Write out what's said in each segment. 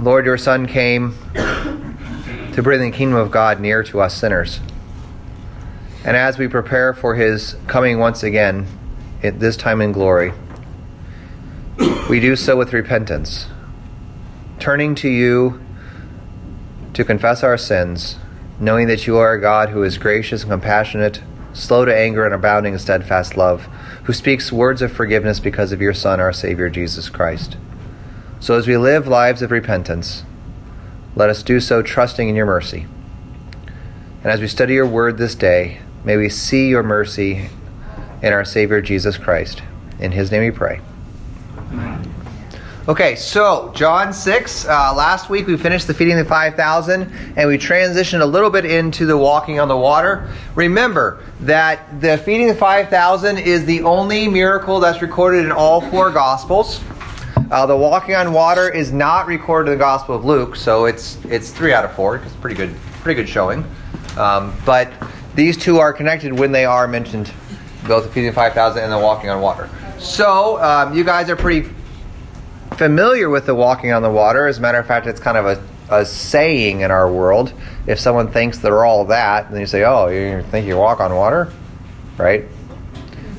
Lord, your Son came to bring the kingdom of God near to us sinners. And as we prepare for his coming once again, at this time in glory, we do so with repentance, turning to you to confess our sins, knowing that you are a God who is gracious and compassionate, slow to anger and abounding in steadfast love, who speaks words of forgiveness because of your Son, our Savior, Jesus Christ. So as we live lives of repentance, let us do so trusting in your mercy. And as we study your word this day, may we see your mercy in our Savior Jesus Christ. In his name we pray. Okay, so John 6. Uh, last week we finished the feeding of the 5,000 and we transitioned a little bit into the walking on the water. Remember that the feeding of the 5,000 is the only miracle that's recorded in all four Gospels. Uh, the walking on water is not recorded in the Gospel of Luke, so it's it's three out of four. It's pretty good, pretty good showing. Um, but these two are connected when they are mentioned, both the feeding five thousand and the walking on water. So um, you guys are pretty familiar with the walking on the water. As a matter of fact, it's kind of a, a saying in our world. If someone thinks they're all that, then you say, "Oh, you think you walk on water?" Right?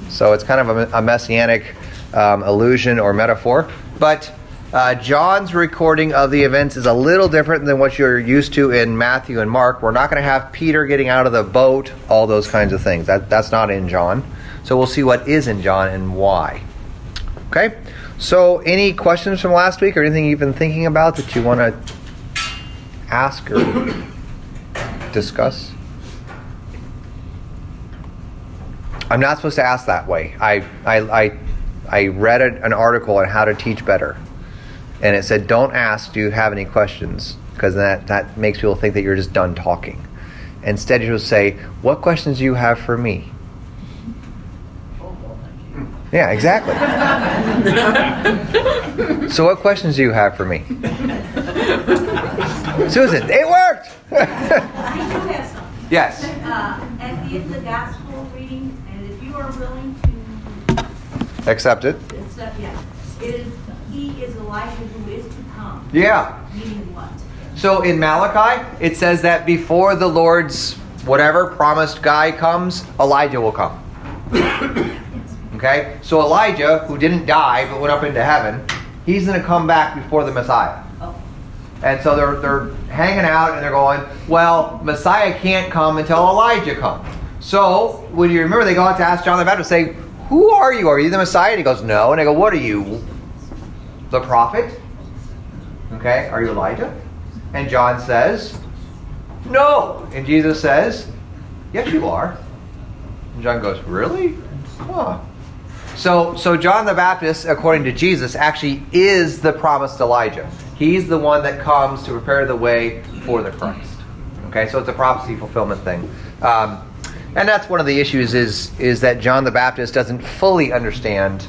So it's kind of a, a messianic um, illusion or metaphor. But uh, John's recording of the events is a little different than what you're used to in Matthew and Mark. We're not going to have Peter getting out of the boat, all those kinds of things. That, that's not in John. So we'll see what is in John and why. Okay? So, any questions from last week or anything you've been thinking about that you want to ask or discuss? I'm not supposed to ask that way. I, I, I I read an article on how to teach better, and it said, "Don't ask, do you have any questions?" Because that that makes people think that you're just done talking. Instead, you will say, "What questions do you have for me?" Yeah, exactly. so, what questions do you have for me? Susan, it worked! I do have some. Yes. Uh, At the end of the gospel reading, and if you are willing to Accept it. accept, yeah, it is, he is Elijah who is to come. Yeah. Meaning what? So in Malachi, it says that before the Lord's whatever promised guy comes, Elijah will come. okay? So Elijah, who didn't die but went up into heaven, he's going to come back before the Messiah. Oh, And so they're, they're hanging out and they're going, well, Messiah can't come until Elijah comes. So when you remember, they go out to ask John the Baptist, say, who are you? Are you the Messiah? And he goes, no. And I go, what are you? The prophet? Okay, are you Elijah? And John says, No. And Jesus says, Yes, you are. And John goes, Really? Huh. So, so John the Baptist, according to Jesus, actually is the promised Elijah. He's the one that comes to prepare the way for the Christ. Okay, so it's a prophecy fulfillment thing. Um, and that's one of the issues is, is that John the Baptist doesn't fully understand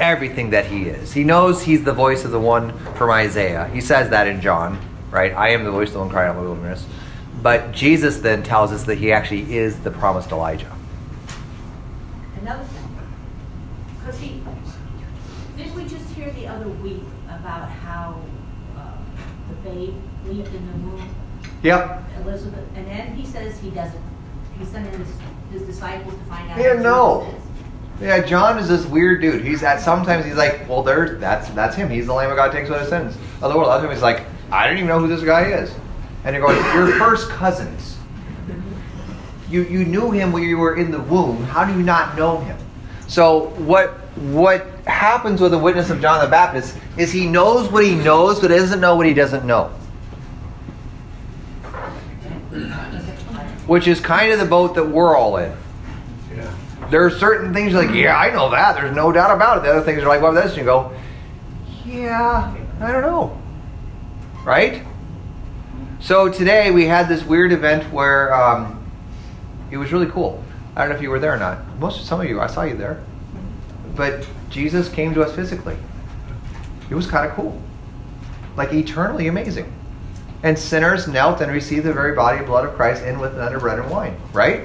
everything that he is. He knows he's the voice of the one from Isaiah. He says that in John, right? I am the voice of the one crying out in the wilderness. But Jesus then tells us that he actually is the promised Elijah. another thing. Because he, didn't we just hear the other week about how uh, the babe leaped in the womb, Yep. Elizabeth, and then he says he doesn't, he sent his, his disciples to find out. Didn't know. Yeah, John is this weird dude. He's at sometimes he's like, well, there, that's that's him. He's the Lamb of God takes away the sins of the world. Other times he's like, I don't even know who this guy is. And they're going, you're first cousins. You you knew him when you were in the womb. How do you not know him? So what what happens with the witness of John the Baptist is he knows what he knows, but he doesn't know what he doesn't know. Which is kind of the boat that we're all in there are certain things like, yeah, I know that. There's no doubt about it. The other things are like, well, this. And you go, yeah, I don't know. Right? So today we had this weird event where um, it was really cool. I don't know if you were there or not. Most some of you, I saw you there. But Jesus came to us physically. It was kind of cool. Like eternally amazing. And sinners knelt and received the very body and blood of Christ in with another bread and wine. Right?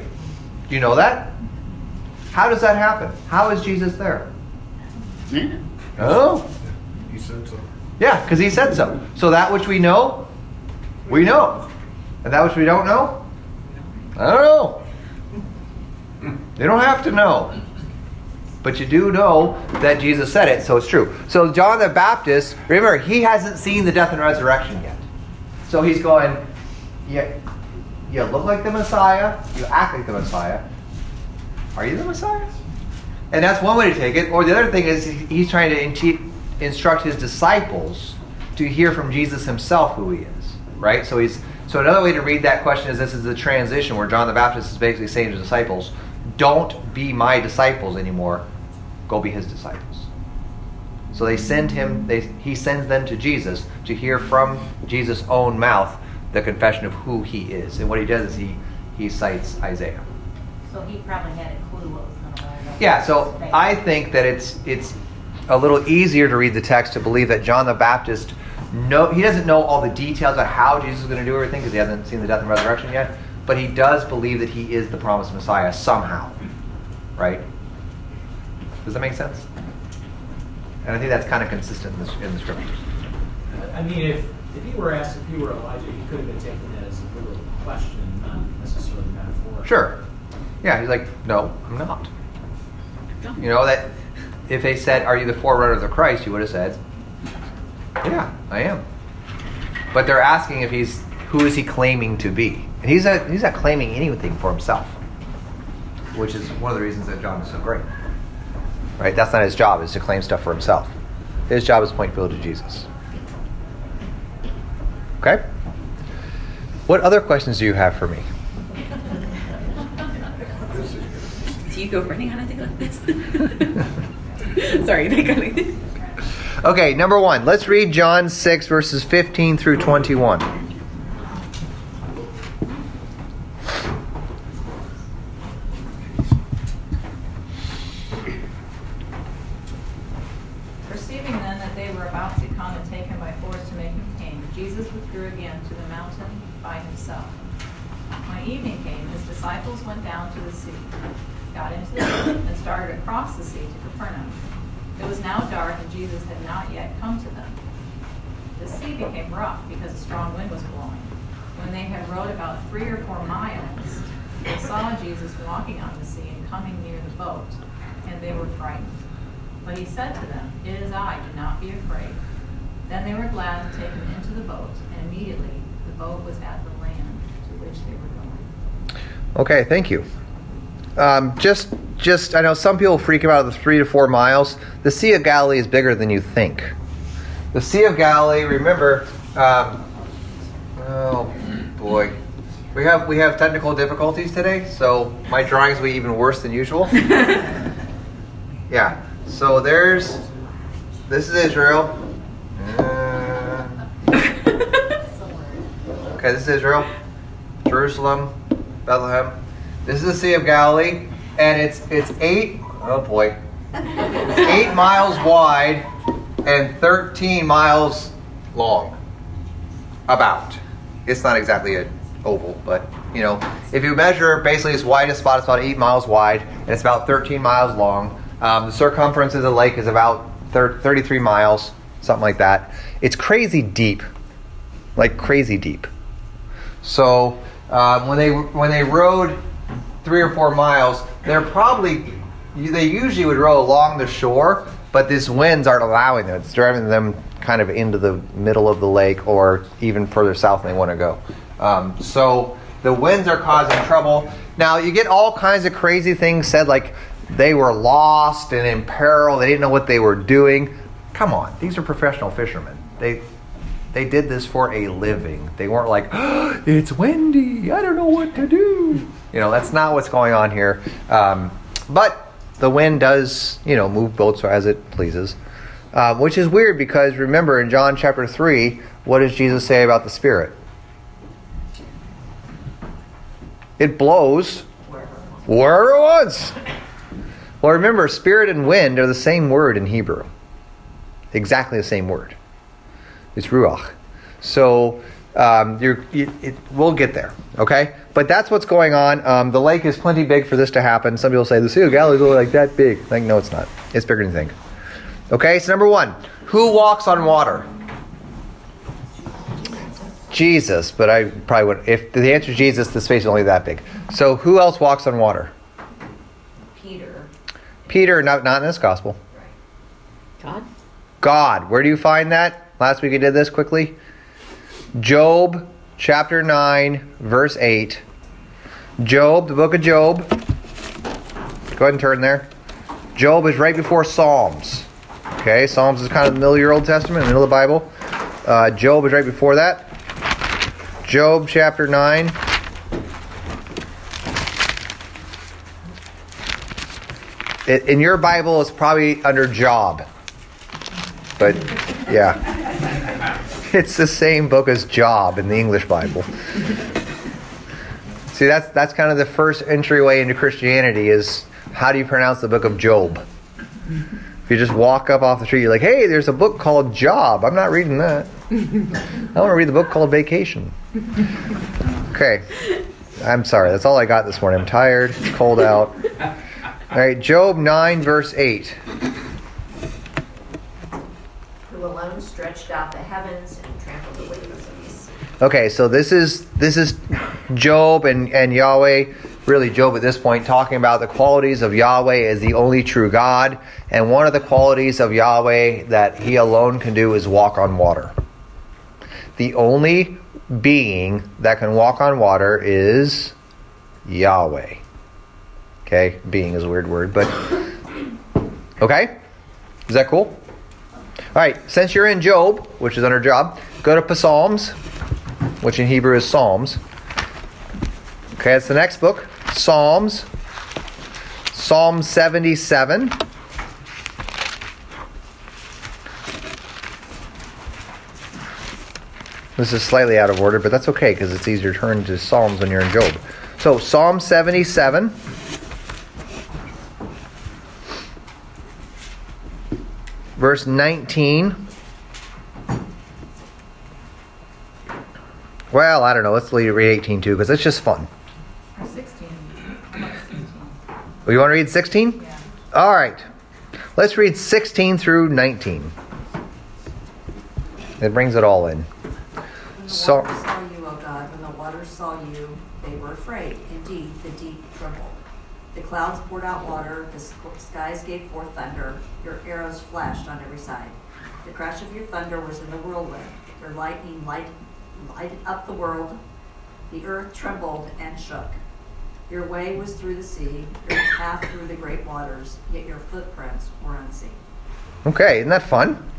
Do you know that? How does that happen? How is Jesus there? Yeah. Oh, He said so. Yeah, because he said so. So that which we know, we know. And that which we don't know, I don't know. They don't have to know. But you do know that Jesus said it, so it's true. So John the Baptist, remember, he hasn't seen the death and resurrection yet. So he's going, yeah, you look like the Messiah, you act like the Messiah. Are you the Messiah? And that's one way to take it. Or the other thing is he's trying to instruct his disciples to hear from Jesus himself who he is, right? So he's so another way to read that question is this is the transition where John the Baptist is basically saying to his disciples, "Don't be my disciples anymore. Go be his disciples." So they send him. They, he sends them to Jesus to hear from Jesus' own mouth the confession of who he is. And what he does is he he cites Isaiah. So he probably had a clue what was going to happen. Yeah. So I think that it's it's a little easier to read the text to believe that John the Baptist know he doesn't know all the details about how Jesus is going to do everything because he hasn't seen the death and resurrection yet, but he does believe that he is the promised Messiah somehow. Right? Does that make sense? And I think that's kind of consistent in the, in the scriptures. I mean, if, if he were asked if he were Elijah, he could have been taken as a literal question, not necessarily metaphorical. Sure. Yeah, he's like, no, I'm not. You know, that if they said, Are you the forerunner of the Christ? He would have said, Yeah, I am. But they're asking if he's who is he claiming to be? And he's not, he's not claiming anything for himself, which is one of the reasons that John is so great. Right? That's not his job, is to claim stuff for himself. His job is to point people to Jesus. Okay? What other questions do you have for me? Do you go running on a day like this? Sorry, they got me. Okay, number one, let's read John 6, verses 15 through 21. Perceiving then that they were about to come and take him by force to make him king, Jesus withdrew again to the mountain by himself. When evening came, his disciples went down to the sea, got into the boat, and started across the sea to Capernaum. It was now dark, and Jesus had not yet come to them. The sea became rough because a strong wind was blowing. When they had rowed about three or four miles, they saw Jesus walking on the sea and coming near the boat, and they were frightened. But he said to them, It is I, do not be afraid. Then they were glad to take him into the boat, and immediately the boat was at the land to which they were going. Okay, thank you. Um, just, just I know some people freak about the three to four miles. The Sea of Galilee is bigger than you think. The Sea of Galilee. Remember, um, oh boy, we have we have technical difficulties today, so my drawings will be even worse than usual. yeah. So there's this is Israel. Uh, okay, this is Israel, Jerusalem, Bethlehem. This is the Sea of Galilee, and it's it's eight oh boy, eight miles wide and thirteen miles long. About. It's not exactly an oval, but you know, if you measure basically its widest spot, it's about eight miles wide, and it's about 13 miles long. Um, the circumference of the lake is about 33 miles, something like that. It's crazy deep, like crazy deep. So um, when they when they rowed three or four miles, they're probably they usually would row along the shore, but these winds aren't allowing them. It's driving them kind of into the middle of the lake or even further south they want to go. Um, so the winds are causing trouble. Now you get all kinds of crazy things said, like they were lost and in peril. They didn't know what they were doing. Come on, these are professional fishermen. They they did this for a living. They weren't like, oh, it's windy. I don't know what to do. You know, that's not what's going on here. Um, but the wind does, you know, move boats as it pleases, um, which is weird because remember in John chapter 3, what does Jesus say about the Spirit? It blows wherever it wants. Well, remember, spirit and wind are the same word in Hebrew. Exactly the same word. It's ruach. So um, you, it, we'll get there, okay? But that's what's going on. Um, the lake is plenty big for this to happen. Some people say the Sea of Galilee is only like that big. Like, no, it's not. It's bigger than you think. Okay, so number one, who walks on water? Jesus, but I probably would. If the answer is Jesus, the space is only that big. So who else walks on water? Peter. Peter, not not in this gospel. God? God. Where do you find that? Last week we did this quickly. Job chapter 9, verse 8. Job, the book of Job. Go ahead and turn there. Job is right before Psalms. Okay, Psalms is kind of the middle of your Old Testament, middle of the Bible. Uh, Job is right before that. Job chapter 9. It, in your Bible, it's probably under Job. But yeah. It's the same book as Job in the English Bible. See, that's that's kind of the first entryway into Christianity is how do you pronounce the book of Job? If you just walk up off the street, you're like, hey, there's a book called Job. I'm not reading that. I want to read the book called Vacation. Okay. I'm sorry. That's all I got this morning. I'm tired. It's cold out. All right, Job 9, verse 8. who alone stretched out the heavens Okay, so this is this is Job and, and Yahweh, really Job at this point, talking about the qualities of Yahweh as the only true God. And one of the qualities of Yahweh that he alone can do is walk on water. The only being that can walk on water is Yahweh. Okay, being is a weird word, but okay? Is that cool? All right, since you're in Job, which is under Job, go to Psalms, which in Hebrew is Psalms. Okay, that's the next book. Psalms. Psalm 77. This is slightly out of order, but that's okay because it's easier to turn to Psalms when you're in Job. So, Psalm 77. Verse 19. Well, I don't know. Let's read 18 too because it's just fun. Or 16. How 16? Oh, You want to read 16? Yeah. All right. Let's read 16 through 19. It brings it all in. So- saw you, O God, when the waters saw you, they were afraid. Indeed, the deep trembled. The clouds poured out water, the skies gave forth thunder, your arrows flashed on every side. The crash of your thunder was in the whirlwind, your lightning light, lighted up the world. The earth trembled and shook. Your way was through the sea, your path through the great waters, yet your footprints were unseen. Okay, isn't that fun?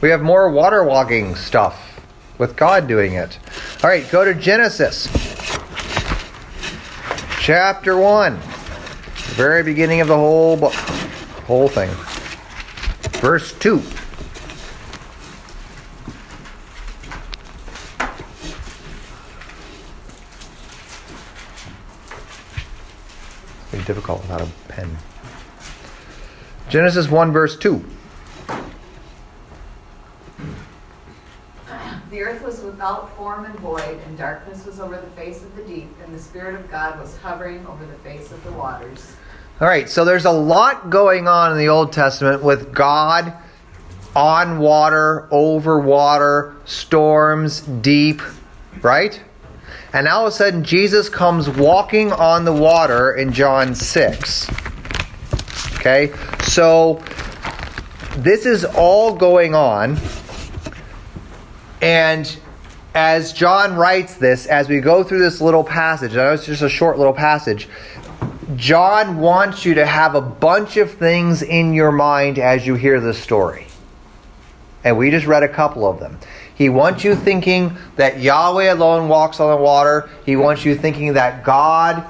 We have more water walking stuff with God doing it. All right, go to Genesis. Chapter 1. The very beginning of the whole book. Whole thing. Verse 2. It's gonna be difficult without a pen. Genesis 1, verse 2. The earth was without form and void, and darkness was over the face of the deep, and the Spirit of God was hovering over the face of the waters. All right, so there's a lot going on in the Old Testament with God on water, over water, storms, deep, right? And all of a sudden, Jesus comes walking on the water in John 6. Okay, so this is all going on. And as John writes this, as we go through this little passage, I know it's just a short little passage, John wants you to have a bunch of things in your mind as you hear this story. And we just read a couple of them. He wants you thinking that Yahweh alone walks on the water. He wants you thinking that God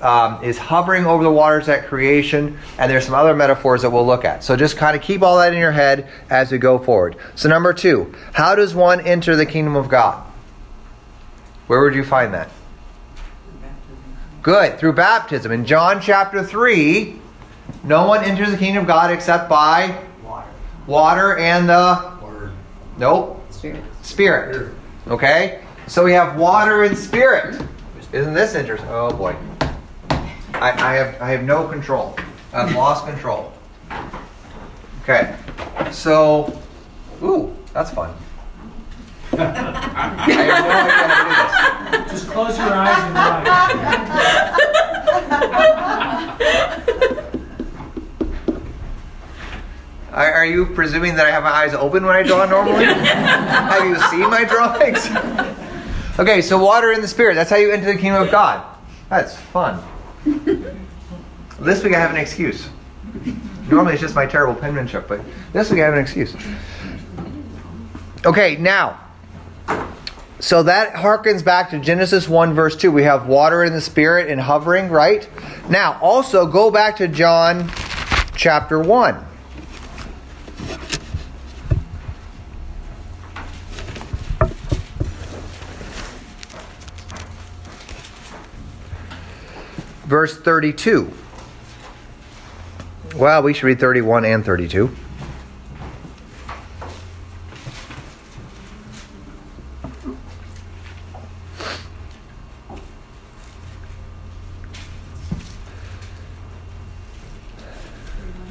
um, is hovering over the waters at creation. And there's some other metaphors that we'll look at. So just kind of keep all that in your head as we go forward. So, number two, how does one enter the kingdom of God? Where would you find that? Good, through baptism. In John chapter 3, no one enters the kingdom of God except by Water. water and the. Word. Nope. Spirit. Spirit. Okay? So we have water and spirit. Isn't this interesting? Oh boy. I, I have I have no control. I've lost control. Okay. So ooh, that's fun. I no idea how to do this. Just close your eyes and drive. Are, are you presuming that I have my eyes open when I draw normally? have you seen my drawings? Okay, so water in the spirit. That's how you enter the kingdom of God. That's fun. This week I have an excuse. Normally it's just my terrible penmanship, but this week I have an excuse. Okay, now. So that harkens back to Genesis 1, verse 2. We have water in the spirit and hovering, right? Now, also go back to John chapter 1. Verse 32. Well, we should read 31 and 32.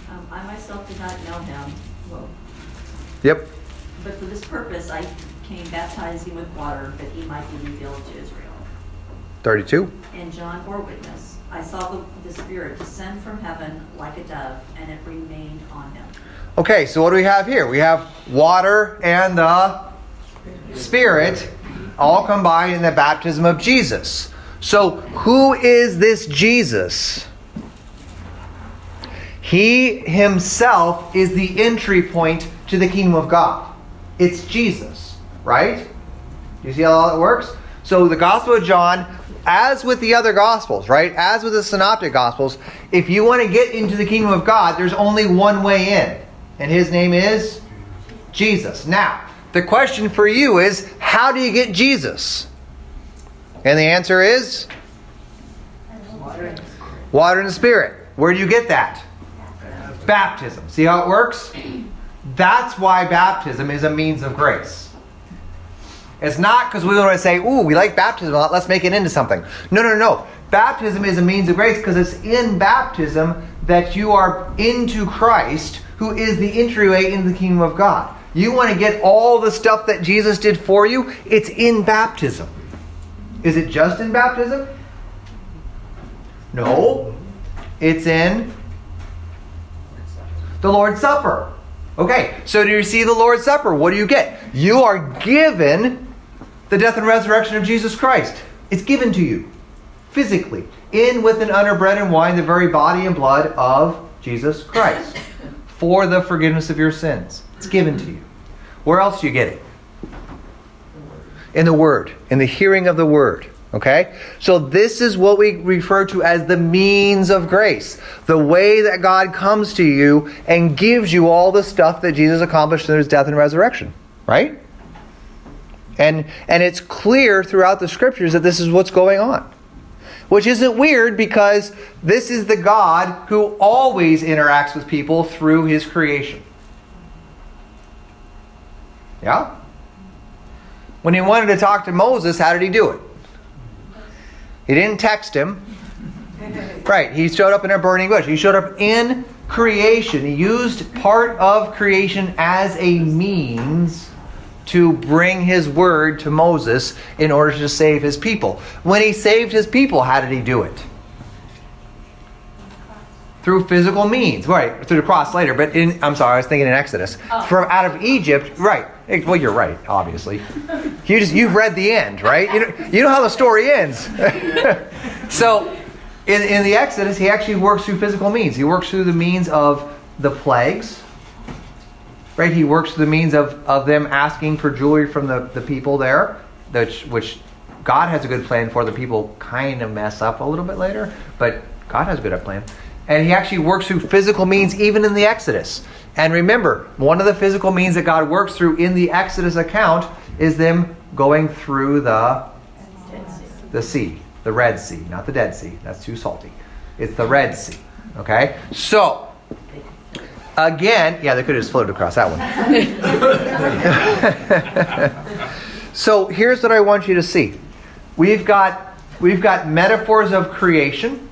Um, I myself did not know him, Whoa. Yep. but for this purpose I came baptizing with water that he might be revealed to Israel. 32. And John bore witness. I saw the, the Spirit descend from heaven like a dove, and it remained on him. Okay, so what do we have here? We have water and the Spirit all combined in the baptism of Jesus. So, who is this Jesus? He himself is the entry point to the kingdom of God. It's Jesus, right? You see how that works? So, the Gospel of John, as with the other Gospels, right? As with the Synoptic Gospels, if you want to get into the kingdom of God, there's only one way in, and his name is Jesus. Now, the question for you is how do you get Jesus? And the answer is water and the Spirit. Where do you get that? Baptism. See how it works? That's why baptism is a means of grace. It's not because we want to say, ooh, we like baptism a lot, let's make it into something. No, no, no. Baptism is a means of grace because it's in baptism that you are into Christ, who is the entryway into the kingdom of God. You want to get all the stuff that Jesus did for you, it's in baptism. Is it just in baptism? No. It's in the Lord's Supper. Okay, so do you see the Lord's Supper? What do you get? You are given the death and resurrection of Jesus Christ. It's given to you physically, in with and under bread and wine, the very body and blood of Jesus Christ for the forgiveness of your sins. It's given to you. Where else do you get it? In the Word, in the hearing of the Word. Okay? So this is what we refer to as the means of grace. The way that God comes to you and gives you all the stuff that Jesus accomplished through his death and resurrection. Right? And and it's clear throughout the scriptures that this is what's going on. Which isn't weird because this is the God who always interacts with people through his creation. Yeah? When he wanted to talk to Moses, how did he do it? He didn't text him. Right, he showed up in a burning bush. He showed up in creation. He used part of creation as a means to bring his word to Moses in order to save his people. When he saved his people, how did he do it? Through physical means, right? Through the cross later, but in I'm sorry, I was thinking in Exodus. Oh. From out of Egypt, right? Well, you're right, obviously. You just you've read the end, right? You know, you know how the story ends. so, in, in the Exodus, he actually works through physical means. He works through the means of the plagues, right? He works through the means of, of them asking for jewelry from the, the people there, which, which God has a good plan for. The people kind of mess up a little bit later, but God has a good plan. And he actually works through physical means even in the Exodus. And remember, one of the physical means that God works through in the Exodus account is them going through the the sea, the Red Sea, not the Dead Sea. That's too salty. It's the Red Sea. Okay? So, again, yeah, they could have just floated across that one. so, here's what I want you to see. We've got we've got metaphors of creation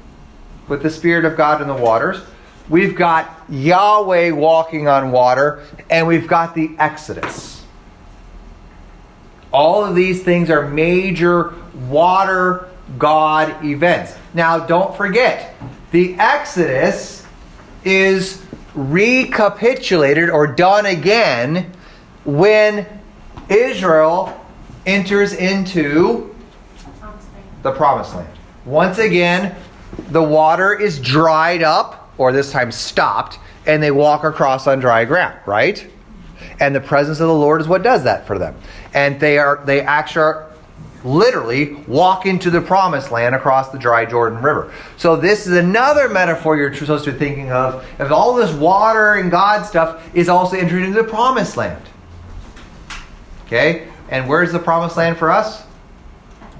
with the spirit of God in the waters. We've got Yahweh walking on water, and we've got the Exodus. All of these things are major water God events. Now, don't forget, the Exodus is recapitulated or done again when Israel enters into the promised land. Once again, the water is dried up, or this time stopped, and they walk across on dry ground, right? And the presence of the Lord is what does that for them. And they are they actually are literally walk into the promised land across the dry Jordan River. So this is another metaphor you're supposed to be thinking of. If all this water and God stuff is also entering into the promised land. Okay? And where's the promised land for us?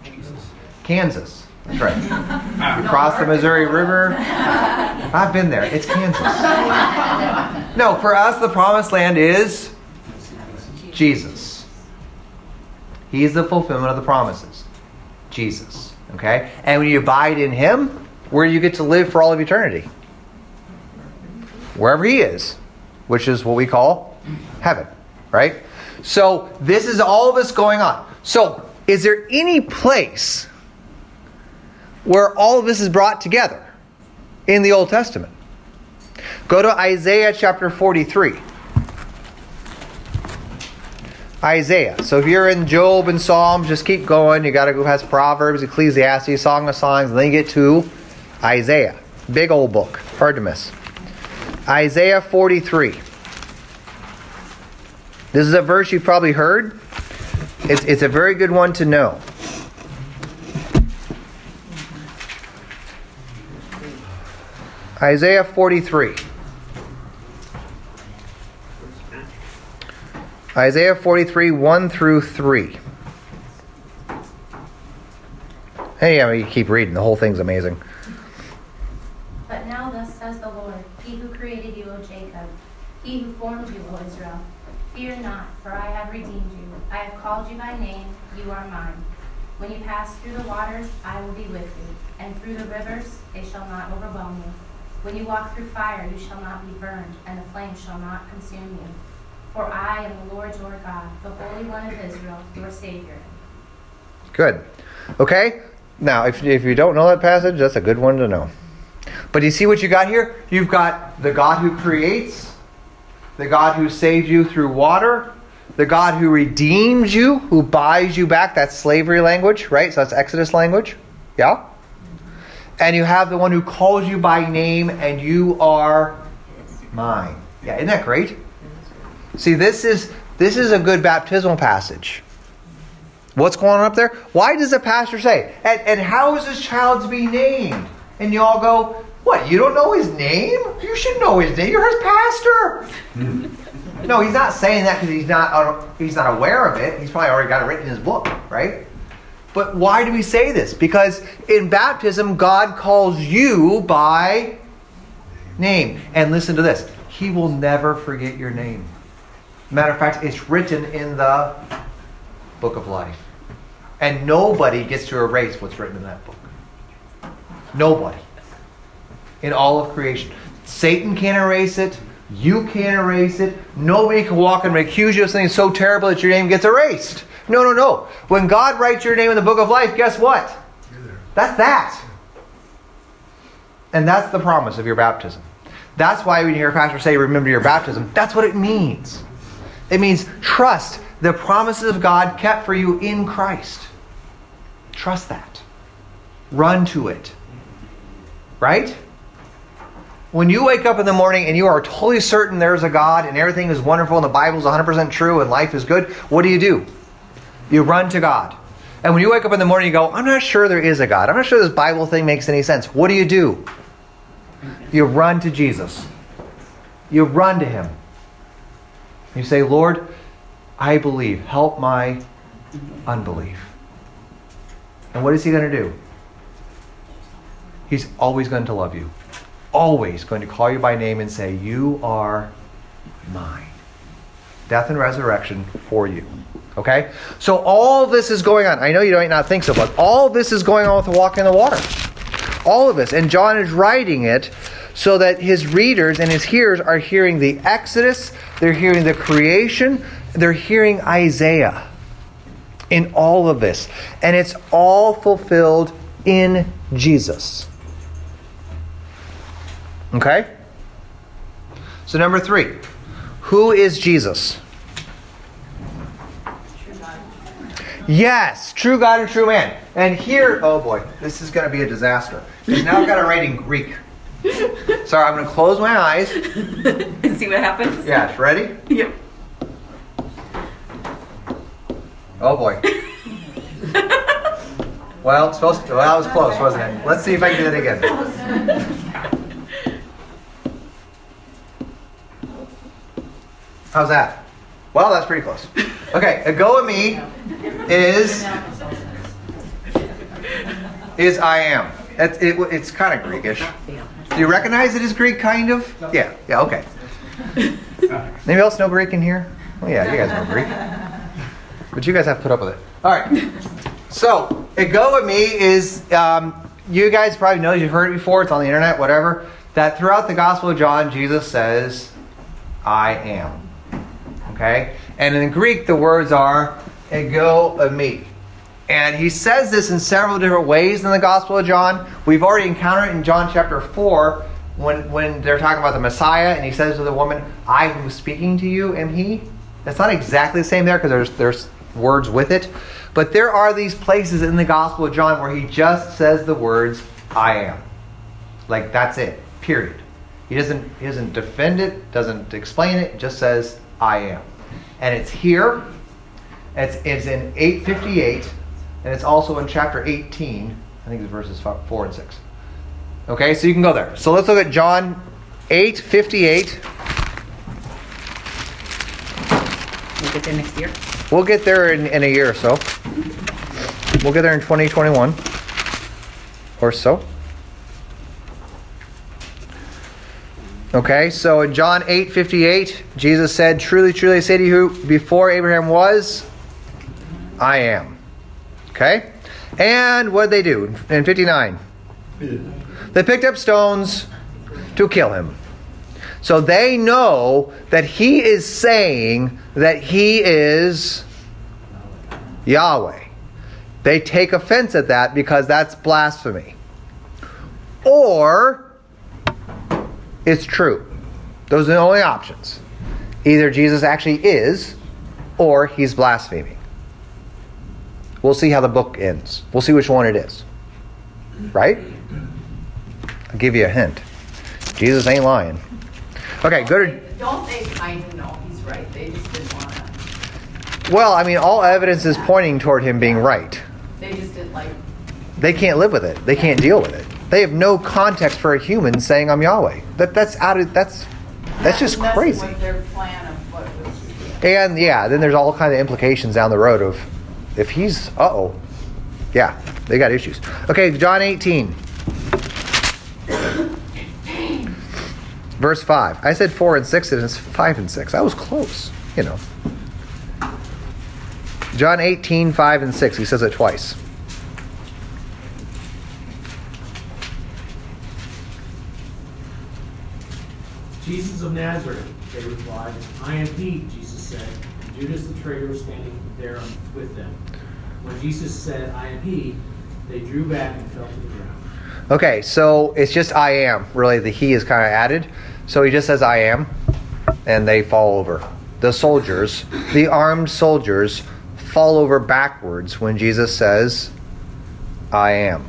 Jesus. Kansas. That's right. You cross the Missouri River. I've been there. It's Kansas. No, for us, the promised land is Jesus. He is the fulfillment of the promises. Jesus. Okay? And when you abide in Him, where do you get to live for all of eternity. Wherever He is, which is what we call heaven. Right? So, this is all of this going on. So, is there any place where all of this is brought together in the Old Testament? Go to Isaiah chapter 43. Isaiah. So if you're in Job and Psalms, just keep going. You got to go past Proverbs, Ecclesiastes, Song of Songs, and then you get to Isaiah. Big old book. Hard to miss. Isaiah 43. This is a verse you've probably heard. It's, it's a very good one to know. Isaiah 43. Isaiah 43, 1 through 3. Hey, I mean, you keep reading. The whole thing's amazing. But now thus says the Lord, He who created you, O Jacob, He who formed you, O Israel. Fear not, for I have redeemed you. I have called you by name, you are mine. When you pass through the waters, I will be with you, and through the rivers, they shall not overwhelm you. When you walk through fire, you shall not be burned, and the flame shall not consume you. For I am the Lord your God, the Holy One of Israel, your Savior. Good. Okay? Now, if, if you don't know that passage, that's a good one to know. But you see what you got here? You've got the God who creates, the God who saved you through water, the God who redeems you, who buys you back. That's slavery language, right? So that's Exodus language. Yeah? And you have the one who calls you by name, and you are mine. Yeah, isn't that great? See, this is this is a good baptismal passage. What's going on up there? Why does the pastor say, and, and how is this child to be named? And you all go, what, you don't know his name? You should know his name. You're his pastor. no, he's not saying that because he's not uh, he's not aware of it. He's probably already got it written in his book, right? But why do we say this? Because in baptism, God calls you by name. And listen to this He will never forget your name. Matter of fact, it's written in the book of life. And nobody gets to erase what's written in that book. Nobody. In all of creation. Satan can't erase it. You can't erase it. Nobody can walk and accuse you of something so terrible that your name gets erased. No, no, no. When God writes your name in the book of life, guess what? That's that. And that's the promise of your baptism. That's why when you hear a pastor say, remember your baptism, that's what it means. It means trust the promises of God kept for you in Christ. Trust that. Run to it. Right? When you wake up in the morning and you are totally certain there's a God and everything is wonderful and the Bible is 100% true and life is good, what do you do? You run to God. And when you wake up in the morning, you go, I'm not sure there is a God. I'm not sure this Bible thing makes any sense. What do you do? You run to Jesus. You run to Him. You say, Lord, I believe. Help my unbelief. And what is He going to do? He's always going to love you. Always going to call you by name and say, You are mine. Death and resurrection for you. Okay? So all this is going on. I know you might not think so, but all this is going on with the walk in the water. All of this. And John is writing it so that his readers and his hearers are hearing the Exodus, they're hearing the creation, they're hearing Isaiah. in all of this. And it's all fulfilled in Jesus. Okay? So, number three, who is Jesus? Yes, true God and true man. And here, oh boy, this is going to be a disaster. Because now I've got to write in Greek. Sorry, I'm going to close my eyes. and see what happens. Yes, ready? Yep. Oh boy. Well, supposed to, well, that was close, wasn't it? Let's see if I can do it again. How's that? Well, that's pretty close. Okay, ego eimi is is I am. It's, it, it's kind of Greekish. Do you recognize it as Greek, kind of? Yeah, yeah, okay. Anybody else know Greek in here? Oh, yeah, you guys know Greek. But you guys have to put up with it. All right. So, ego eimi is, um, you guys probably know, you've heard it before, it's on the internet, whatever, that throughout the Gospel of John, Jesus says, I am. Okay? And in Greek, the words are, ego eimi. And he says this in several different ways in the Gospel of John. We've already encountered it in John chapter 4 when, when they're talking about the Messiah, and he says to the woman, I who was speaking to you am he. That's not exactly the same there because there's, there's words with it. But there are these places in the Gospel of John where he just says the words, I am. Like that's it, period. He doesn't, he doesn't defend it, doesn't explain it, just says, I am. And it's here, it's, it's in 858, and it's also in chapter 18. I think it's verses 4 and 6. Okay, so you can go there. So let's look at John 8 58. We'll get there next year. We'll get there in, in a year or so. We'll get there in 2021 or so. Okay, so in John 8 58, Jesus said, Truly, truly, I say to you, before Abraham was, I am. Okay? And what did they do in 59? They picked up stones to kill him. So they know that he is saying that he is Yahweh. They take offense at that because that's blasphemy. Or it's true. Those are the only options. Either Jesus actually is or he's blaspheming. We'll see how the book ends. We'll see which one it is. Right? I'll give you a hint. Jesus ain't lying. Okay, go to. Don't they kind of know he's right? They just didn't want to. Well, I mean, all evidence is pointing toward him being right. They just didn't like. They can't live with it. They can't deal with it. They have no context for a human saying I'm Yahweh. That that's out of that's that's just crazy. With their plan of what. And yeah, then there's all kind of implications down the road of if he's uh oh, yeah, they got issues. Okay, John 18, verse five. I said four and six, and it's five and six. I was close, you know. John 18, 5 and 6. He says it twice. Jesus of Nazareth, they replied. I am he, Jesus said. Judas the traitor was standing there with them. When Jesus said, I am he, they drew back and fell to the ground. Okay, so it's just I am. Really, the he is kind of added. So he just says I am, and they fall over. The soldiers, the armed soldiers, fall over backwards when Jesus says, I am.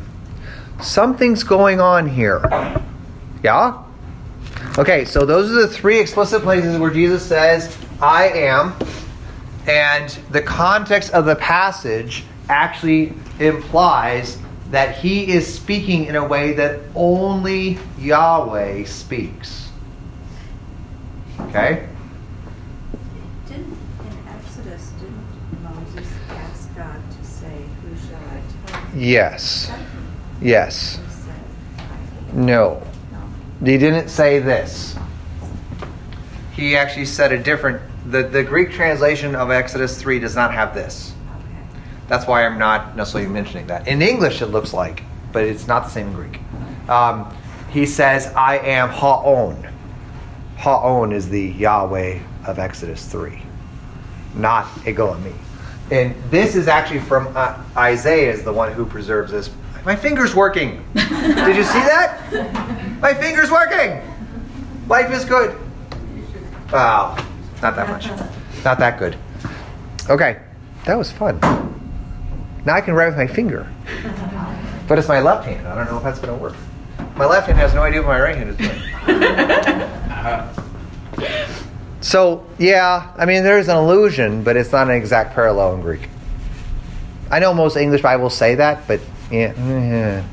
Something's going on here. Yeah? Okay, so those are the three explicit places where Jesus says, I am. And the context of the passage actually implies that he is speaking in a way that only Yahweh speaks. Okay? Didn't, in Exodus, didn't Moses ask God to say, who shall I tell? Yes. Yes. He said, I am. No. No. He didn't say this. He actually said a different. The, the Greek translation of Exodus 3 does not have this. Okay. That's why I'm not necessarily mentioning that. In English, it looks like, but it's not the same in Greek. Um, he says, I am Ha'on. Ha'on is the Yahweh of Exodus 3, not Ego eimi. And this is actually from uh, Isaiah, is the one who preserves this. My finger's working. Did you see that? My finger's working. Life is good. Wow, not that much. Not that good. Okay, that was fun. Now I can write with my finger. But it's my left hand. I don't know if that's going to work. My left hand has no idea what my right hand is doing. so, yeah, I mean, there's an illusion, but it's not an exact parallel in Greek. I know most English Bibles say that, but yeah. Yeah.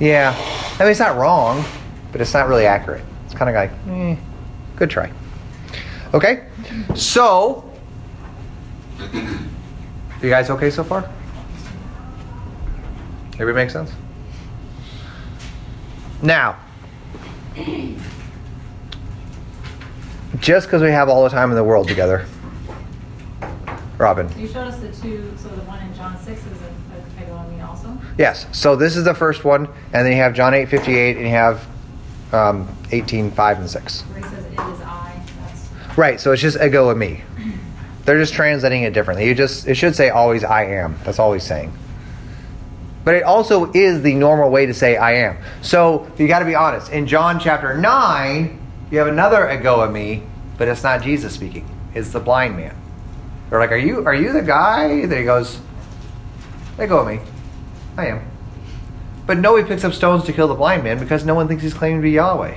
yeah. I mean, it's not wrong, but it's not really accurate. It's kind of like, eh, good try. Okay? So, are you guys okay so far? Everybody make sense? Now, just because we have all the time in the world together, Robin. You showed us the two, so the one in John 6 is a, a, me also? Yes. So this is the first one, and then you have John eight fifty eight, and you have um, eighteen five and six. Where he says, it is I, that's, Right. So it's just ego eimi. They're just translating it differently. You just it should say always I am. That's all he's saying. But it also is the normal way to say I am. So you got to be honest. In John chapter nine, you have another ego eimi, but it's not Jesus speaking. It's the blind man. They're like, "Are you are you the guy?" That he goes, "They go at me. I am." But nobody picks up stones to kill the blind man because no one thinks he's claiming to be Yahweh.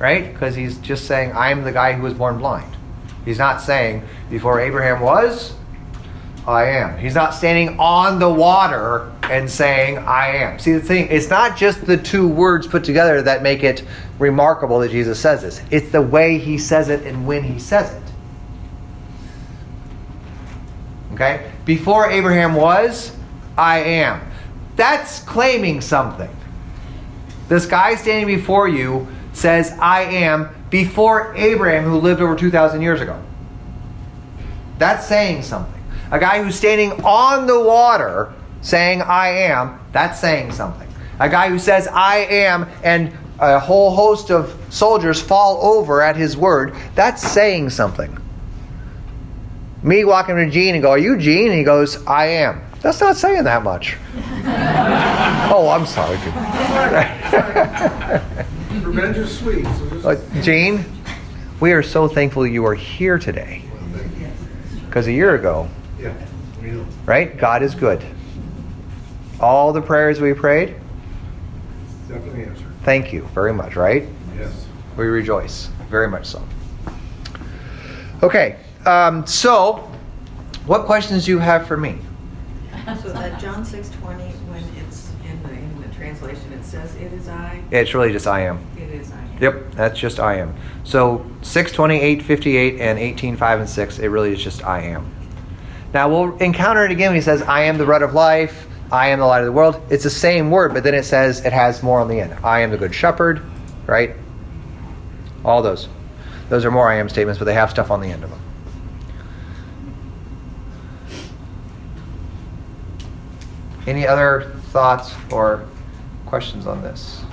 Right? Because he's just saying, I'm the guy who was born blind. He's not saying, before Abraham was, I am. He's not standing on the water and saying, I am. See, the thing, it's not just the two words put together that make it remarkable that Jesus says this, it's the way he says it and when he says it. Okay? Before Abraham was, I am. That's claiming something. This guy standing before you says, I am, before Abraham, who lived over 2,000 years ago. That's saying something. A guy who's standing on the water saying, I am, that's saying something. A guy who says, I am, and a whole host of soldiers fall over at his word, that's saying something. Me walking to Gene and go, Are you Gene? And he goes, I am. That's not saying that much. oh, I'm sorry. Revenge is sweet. So uh, Jane, we are so thankful you are here today. Because a year ago, yeah. right? God is good. All the prayers we prayed, definitely answered. Thank you very much, right? Yes. We rejoice, very much so. Okay, um, so what questions do you have for me? So that John 6 20 says it is I, It's really just I am. it is I. Yep, that's just I am. So 628, 58, and 18, 5, and 6, it really is just I am. Now we'll encounter it again when he says, I am the bread of life, I am the light of the world. It's the same word, but then it says it has more on the end. I am the good shepherd, right? All those. Those are more I am statements, but they have stuff on the end of them. Any other thoughts or questions on this? So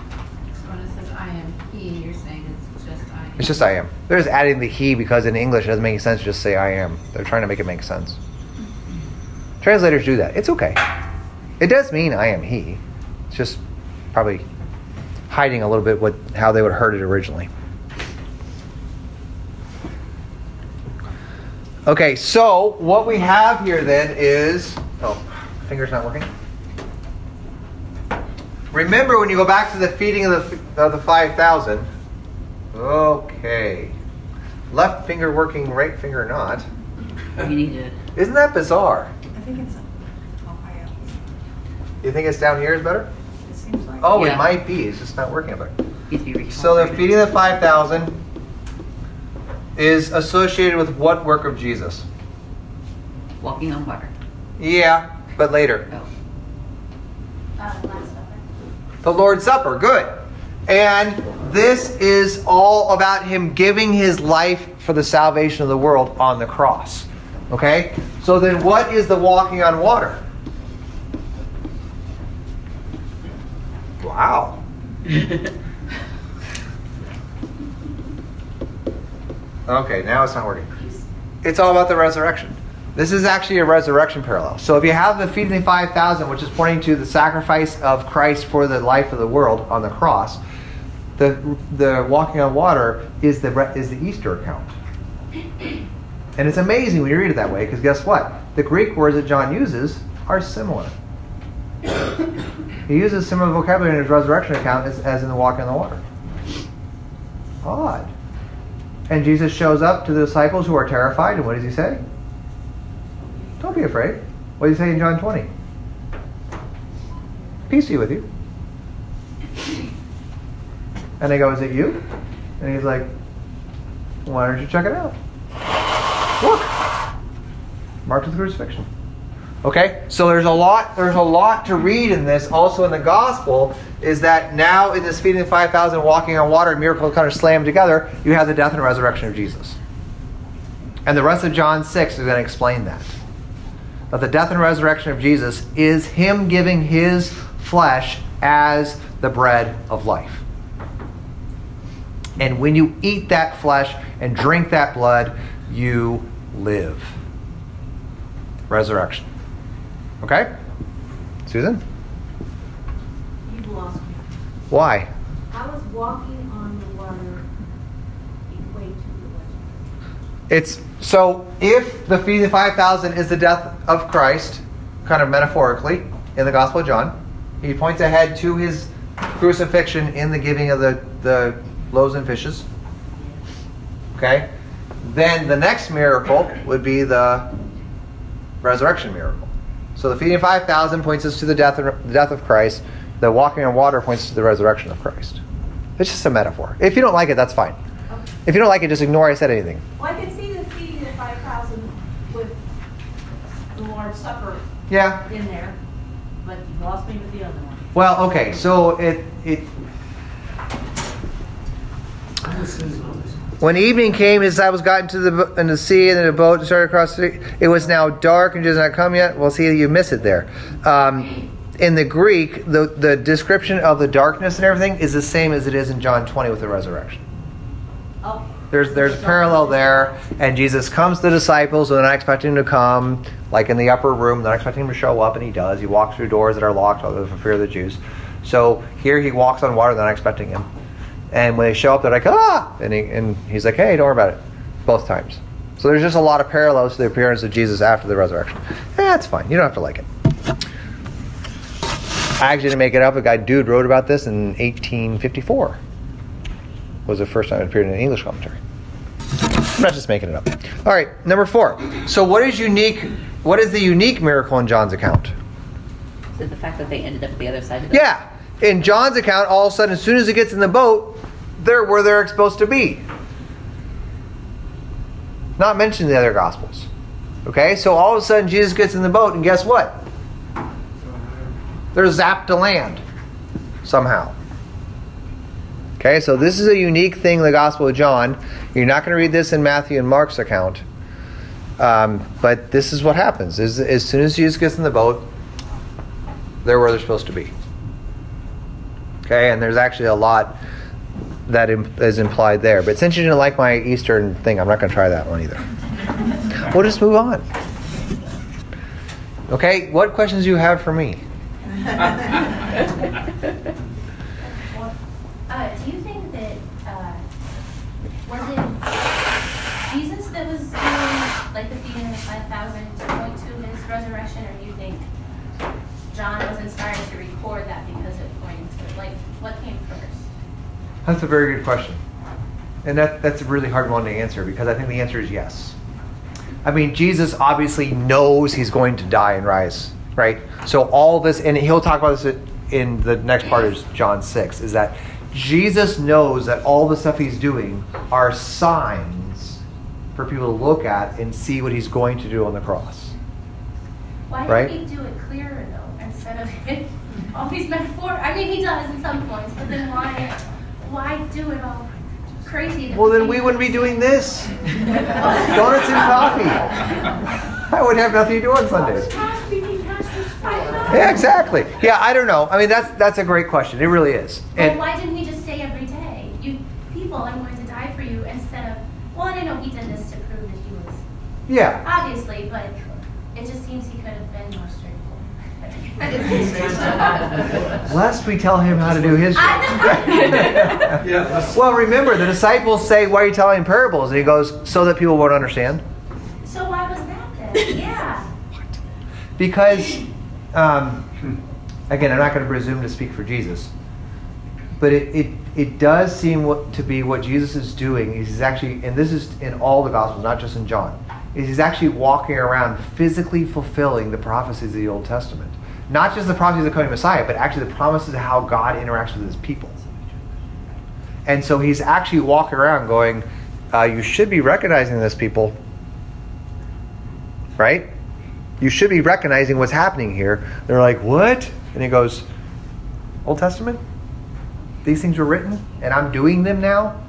when it says I am he, you're saying it's just I am. It's just I am. They're just adding the he because in English it doesn't make sense to just say I am. They're trying to make it make sense. Translators do that. It's okay. It does mean I am he. It's just probably hiding a little bit what how they would have heard it originally. Okay, so what we have here then is oh, finger's not working. Remember when you go back to the feeding of the of the five thousand. Okay. Left finger working, right finger not. We need to. Isn't that bizarre? I think it's, oh, I am. You think it's down here is better? It seems like. Oh, it Yeah. might be. It's just not working better. Needs to be recalibrated. So the feeding of the 5,000 is associated with what work of Jesus? Walking on water. Yeah, but later. Oh. Uh, Last Supper. The Lord's Supper. Good. And this is all about him giving his life for the salvation of the world on the cross. Okay? So then what is the walking on water? Wow. Okay, now it's not working. It's all about the resurrection. This is actually a resurrection parallel. So if you have the feeding the 5,000, which is pointing to the sacrifice of Christ for the life of the world on the cross, the, the walking on water is the, is the Easter account. And it's amazing when you read it that way, because guess what? The Greek words that John uses are similar. he uses similar vocabulary in his resurrection account as, as in the walking on the water. Odd. And Jesus shows up to the disciples who are terrified, and what does he say? Don't be afraid. What does he say in John 20? Peace be with you. And they go, Is it you? And he's like, Why don't you check it out? Look. Marked with crucifixion. Okay? So there's a lot there's a lot to read in this. Also in the gospel is that now in this feeding the 5,000 walking on water miracle kind of slammed together, you have the death and resurrection of Jesus. And the rest of John 6 is going to explain that. That the death and resurrection of Jesus is him giving his flesh as the bread of life. And when you eat that flesh and drink that blood, you live. Resurrection. Okay? Susan? You've lost me. Why? How is walking on the water equate to the resurrection? It's so if the feeding of 5,000 is the death of Christ, kind of metaphorically, in the Gospel of John, he points ahead to his crucifixion in the giving of the, the loaves and fishes. Okay? Then the next miracle would be the resurrection miracle. So the feeding of 5,000 points us to the death, of, the death of Christ. The walking on water points to the resurrection of Christ. It's just a metaphor. If you don't like it, that's fine. If you don't like it, just ignore I said anything. Well, I could see the feeding of five thousand with the Lord's Supper Yeah. in there, but you lost me with the other one. Well, okay, so it it when evening came, his disciples got into the in the sea and in the boat and started across the sea. It was now dark and Jesus had not come yet. Well, see, that you miss it there. Um, in the Greek, the the description of the darkness and everything is the same as it is in John 20 with the resurrection. Oh, There's there's a parallel there, and Jesus comes to the disciples, and they're not expecting him to come, like in the upper room. They're not expecting him to show up, and he does. He walks through doors that are locked for fear of the Jews. So here he walks on water. They're not expecting him, and when they show up, they're like ah, and he and he's like hey, don't worry about it, both times. So there's just a lot of parallels to the appearance of Jesus after the resurrection. Eh, that's fine. You don't have to like it. I actually didn't make it up. A guy dude wrote about this in 1854 was the first time it appeared in an English commentary. I'm not just making it up. All right, number four. So, what is unique? What is the unique miracle in John's account? Is it the fact that they ended up at the other side of the Yeah, in John's account, all of a sudden, as soon as it gets in the boat, they're where they're supposed to be. Not mentioned in the other Gospels. Okay, so all of a sudden, Jesus gets in the boat, and guess what? They're zapped to land somehow. Okay, so this is a unique thing in the Gospel of John. You're not going to read this in Matthew and Mark's account. Um, but this is what happens. Is as soon as Jesus gets in the boat, they're where they're supposed to be. Okay, and there's actually a lot that is implied there. But since you didn't like my Eastern thing, I'm not going to try that one either. we'll just move on. Okay, what questions do you have for me? Uh, do you think that, uh, was it Jesus that was doing, like, the feeding of the five thousand to point to his resurrection, or do you think John was inspired to record that because it pointed to, like, what came first? That's a very good question. And that, that's a really hard one to answer because I think the answer is yes. I mean, Jesus obviously knows he's going to die and rise, right? So all this, and he'll talk about this in the next part of John 6, is that Jesus knows that all the stuff he's doing are signs for people to look at and see what he's going to do on the cross. Why Right. didn't he do it clearer, though, instead of it always? I mean, he does in some points, but then why, why do it all crazy? Well, then we wouldn't be doing this. Donuts and coffee. I would have nothing to do on Sundays. Yeah, exactly. Yeah, I don't know. I mean, that's that's a great question. It really is. Well, And why didn't he just say every day, "You people, I'm going to die for you," instead of, "Well, I know he did this to prove that he was yeah, obviously," but It just seems he could have been. Lest we tell him how to do his job. Well, remember, the disciples say, Why are you telling parables? And he goes, So that people won't understand. so why was that then? Yeah. Because, um, again, I'm not going to presume to speak for Jesus, but it, it, it does seem what, to be what Jesus is doing. He's actually, and this is in all the Gospels, not just in John, is he's actually walking around physically fulfilling the prophecies of the Old Testament. Not just the prophecies of the coming Messiah, but actually the promises of how God interacts with his people. And so he's actually walking around going, uh, You should be recognizing this, people. Right? You should be recognizing what's happening here. They're like, What? And he goes, Old Testament? These things were written, and I'm doing them now?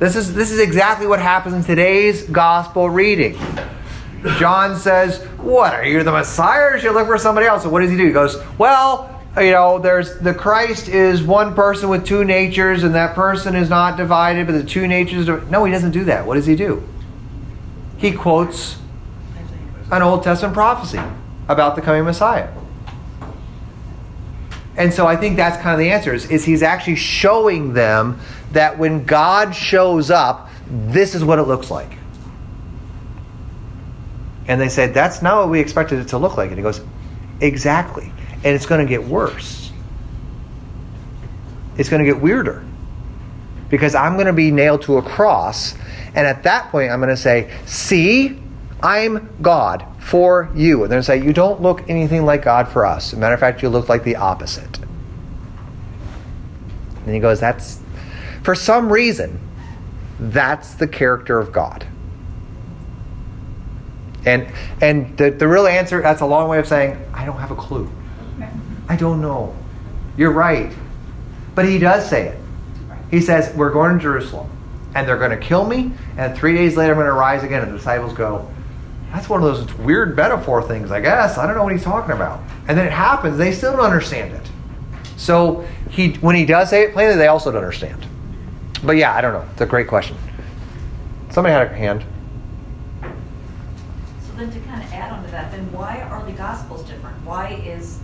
This is, this is exactly what happens in today's gospel reading. John says, What? Are you the Messiah or should look for somebody else? So what does he do? He goes, Well, you know, there's the Christ is one person with two natures, and that person is not divided, but the two natures. Are, no, he doesn't do that. What does he do? He quotes an Old Testament prophecy about the coming Messiah. And so I think that's kind of the answer is, is he's actually showing them that when God shows up, this is what it looks like. And they said, That's not what we expected it to look like. And he goes, Exactly. And it's going to get worse. It's going to get weirder. Because I'm going to be nailed to a cross. And at that point, I'm going to say, See, I'm God for you. And they're going to say, You don't look anything like God for us. Matter of fact, you look like the opposite. And he goes, That's, for some reason, that's the character of God. And and the, the real answer, that's a long way of saying, I don't have a clue. I don't know. You're right. But he does say it. He says, We're going to Jerusalem, and they're going to kill me, and three days later I'm going to rise again. And the disciples go, That's one of those weird metaphor things, I guess. I don't know what he's talking about. And then it happens, they still don't understand it. So he when he does say it plainly, they also don't understand. But yeah, I don't know. It's a great question. Somebody had a hand. Then to kind of add on to that, then why are the Gospels different? Why is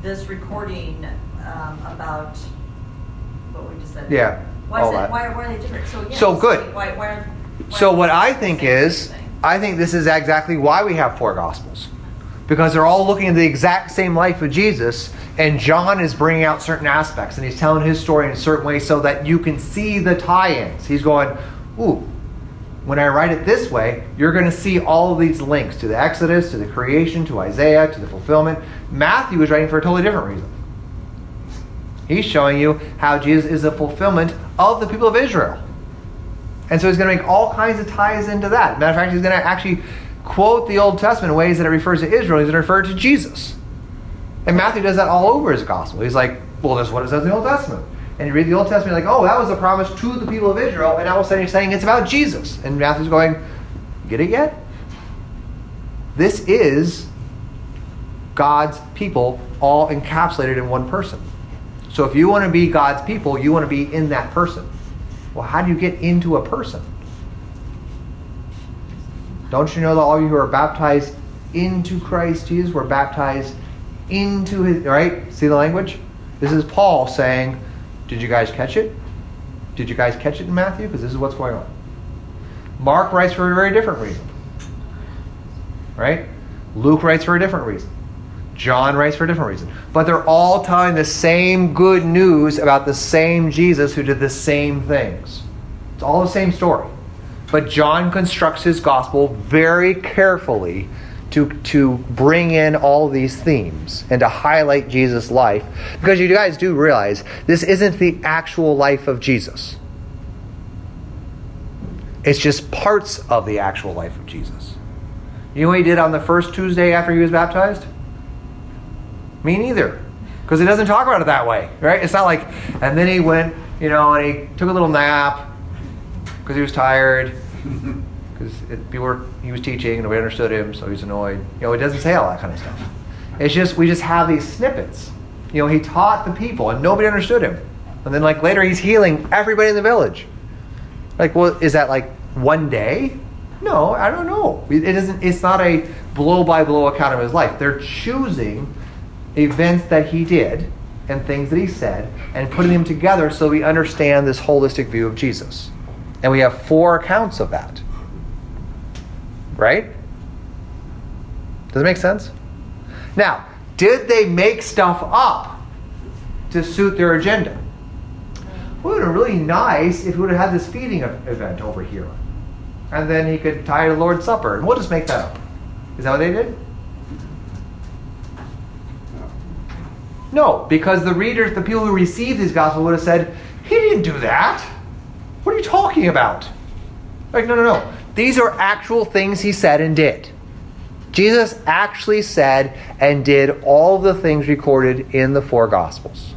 this recording um, about what we just said? Yeah, Why all is that. why, why are they different? So again, So good. like, Why, why So what I think is, thing? I think this is exactly why we have four gospels, because they're all looking at the exact same life of Jesus, and John is bringing out certain aspects, and he's telling his story in a certain way so that you can see the tie-ins. He's going, ooh. When I write it this way, you're going to see all of these links to the Exodus, to the creation, to Isaiah, to the fulfillment. Matthew is writing for a totally different reason. He's showing you how Jesus is the fulfillment of the people of Israel. And so he's going to make all kinds of ties into that. Matter of fact, he's going to actually quote the Old Testament in ways that it refers to Israel. He's going to refer to Jesus. And Matthew does that all over his gospel. He's like, well, that's what it says in the Old Testament. And you read the Old Testament, you're like, oh, that was a promise to the people of Israel. And all of a sudden he's saying it's about Jesus. And Matthew's going, get it yet? This is God's people all encapsulated in one person. So if you want to be God's people, you want to be in that person. Well, how do you get into a person? Don't you know that all you who are baptized into Christ Jesus were baptized into his right? See the language? This is Paul saying, Did you guys catch it? Did you guys catch it in Matthew? Because this is what's going on. Mark writes for a very different reason. Right? Luke writes for a different reason. John writes for a different reason. But they're all telling the same good news about the same Jesus who did the same things. It's all the same story. But John constructs his gospel very carefully to, to bring in all these themes and to highlight Jesus' life. Because you guys do realize this isn't the actual life of Jesus, it's just parts of the actual life of Jesus. You know what he did on the first Tuesday after he was baptized? Me neither. Because it doesn't talk about it that way, right? It's not like, and then he went, you know, and he took a little nap because he was tired. Because people were, he was teaching and nobody understood him, so he's annoyed. You know, it doesn't say all that kind of stuff. It's just, we just have these snippets. You know, he taught the people and nobody understood him. And then, like, later he's healing everybody in the village. Like, well, is that like one day? No, I don't know. It isn't. It's not a blow by blow account of his life. They're choosing events that he did and things that he said and putting them together so we understand this holistic view of Jesus. And we have four accounts of that. Right? Does it make sense? Now, did they make stuff up to suit their agenda? Would it would have been really nice if we would have had this feeding event over here. And then he could tie the Lord's Supper. And we'll just make that up. Is that what they did? No, because the readers, the people who received these gospels would have said, He didn't do that. What are you talking about? Like, no, no, no. These are actual things he said and did. Jesus actually said and did all the things recorded in the four gospels.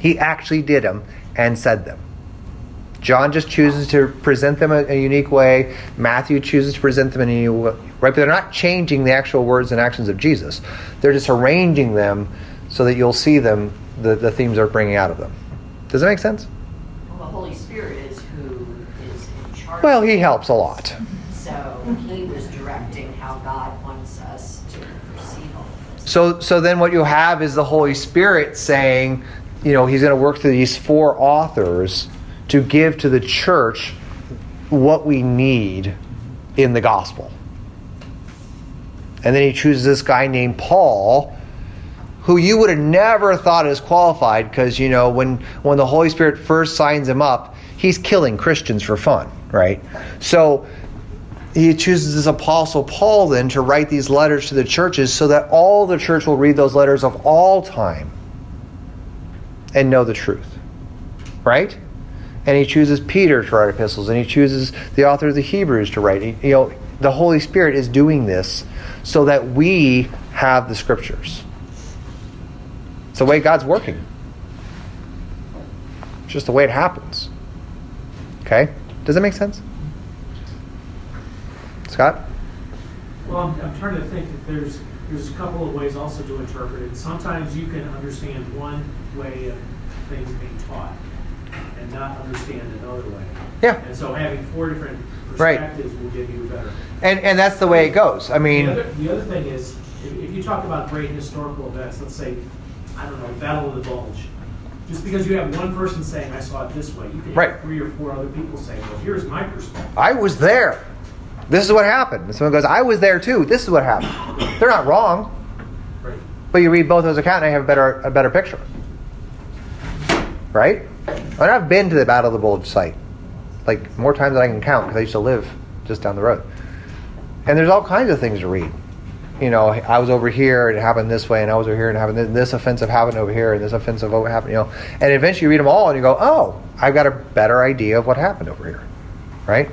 He actually did them and said them. John just chooses to present them in a unique way. Matthew chooses to present them in a unique way. Right? But they're not changing the actual words and actions of Jesus. They're just arranging them so that you'll see them, the, the themes they're bringing out of them. Does that make sense? Well, the Holy Spirit is who is in charge. Well, he helps a lot. So he was directing how God wants us to perceive all this. So, so then what you have is the Holy Spirit saying, you know, he's going to work through these four authors to give to the church what we need in the gospel. And then he chooses this guy named Paul, who you would have never thought is qualified because, you know, when, when the Holy Spirit first signs him up, he's killing Christians for fun, right? So he chooses his apostle Paul then to write these letters to the churches so that all the church will read those letters of all time and know the truth, right? and he chooses Peter to write epistles, and he chooses the author of the Hebrews to write. You know, the Holy Spirit is doing this so that we have the scriptures. It's the way God's working. It's just the way it happens. Okay? Does that make sense? Scott? Well, I'm, I'm trying to think that there's there's a couple of ways also to interpret it. Sometimes you can understand one way of things being taught and not understand another way. Yeah. And so having four different Right. perspectives will give you a better. And and that's the way it goes. I mean, the, other, the other thing is, if, if you talk about great historical events, let's say, I don't know, Battle of the Bulge. Just because you have one person saying, I saw it this way, you can Right. have three or four other people saying, well, here's my perspective. I was there. This is what happened. And someone goes, I was there too. This is what happened. They're not wrong. Right. But you read both those accounts and I have a better a better picture. Right? And I've been to the Battle of the Bulge site. Like more times than I can count because I used to live just down the road. And there's all kinds of things to read. You know, I was over here and it happened this way, and I was over here and happened this, this offensive happened over here, and this offensive over happened. You know, and eventually you read them all and you go, oh, I've got a better idea of what happened over here, right?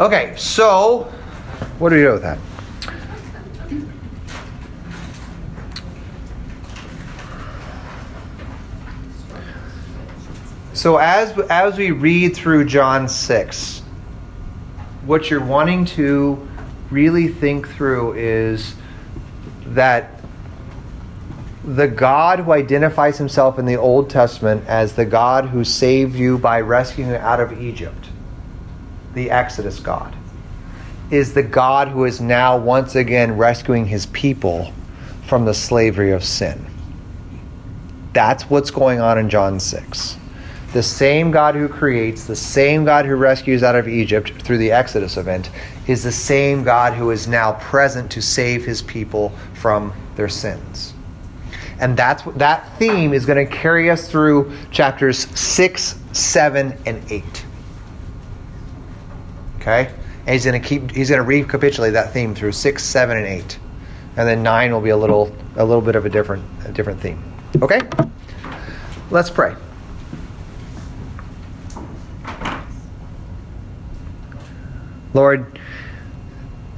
Okay, so what do we do with that? So as as we read through John 6, what you're wanting to really think through is that the God who identifies himself in the Old Testament as the God who saved you by rescuing you out of Egypt, the Exodus God, is the God who is now once again rescuing his people from the slavery of sin. That's what's going on in John 6 the same God who creates, the same God who rescues out of Egypt through the Exodus event, is the same God who is now present to save his people from their sins. And that's that theme is going to carry us through chapters 6, 7, and 8. Okay? And he's going to keep he's going to recapitulate that theme through 6, 7, and 8. And then 9 will be a little a little bit of a different a different theme. Okay? Let's pray. Lord,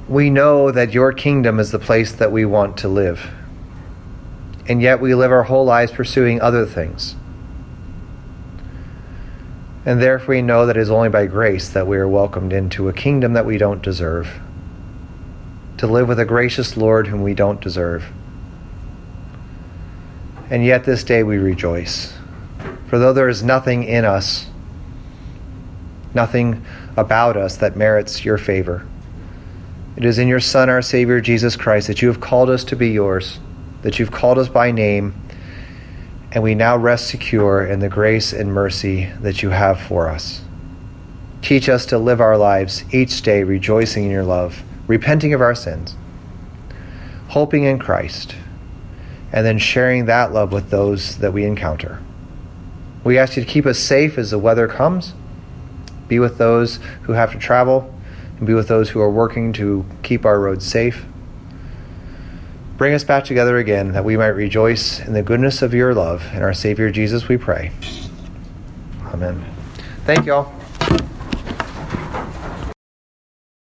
we know that your kingdom is the place that we want to live. And yet we live our whole lives pursuing other things. And therefore we know that it is only by grace that we are welcomed into a kingdom that we don't deserve. To live with a gracious Lord whom we don't deserve. And yet this day we rejoice. For though there is nothing in us, nothing about us that merits your favor. It is in your Son, our Savior, Jesus Christ, that you have called us to be yours, that you've called us by name, and we now rest secure in the grace and mercy that you have for us. Teach us to live our lives each day rejoicing in your love, repenting of our sins, hoping in Christ, and then sharing that love with those that we encounter. We ask you to keep us safe as the weather comes, be with those who have to travel, and be with those who are working to keep our roads safe. Bring us back together again that we might rejoice in the goodness of your love. In our Savior Jesus, we pray. Amen. Thank you all.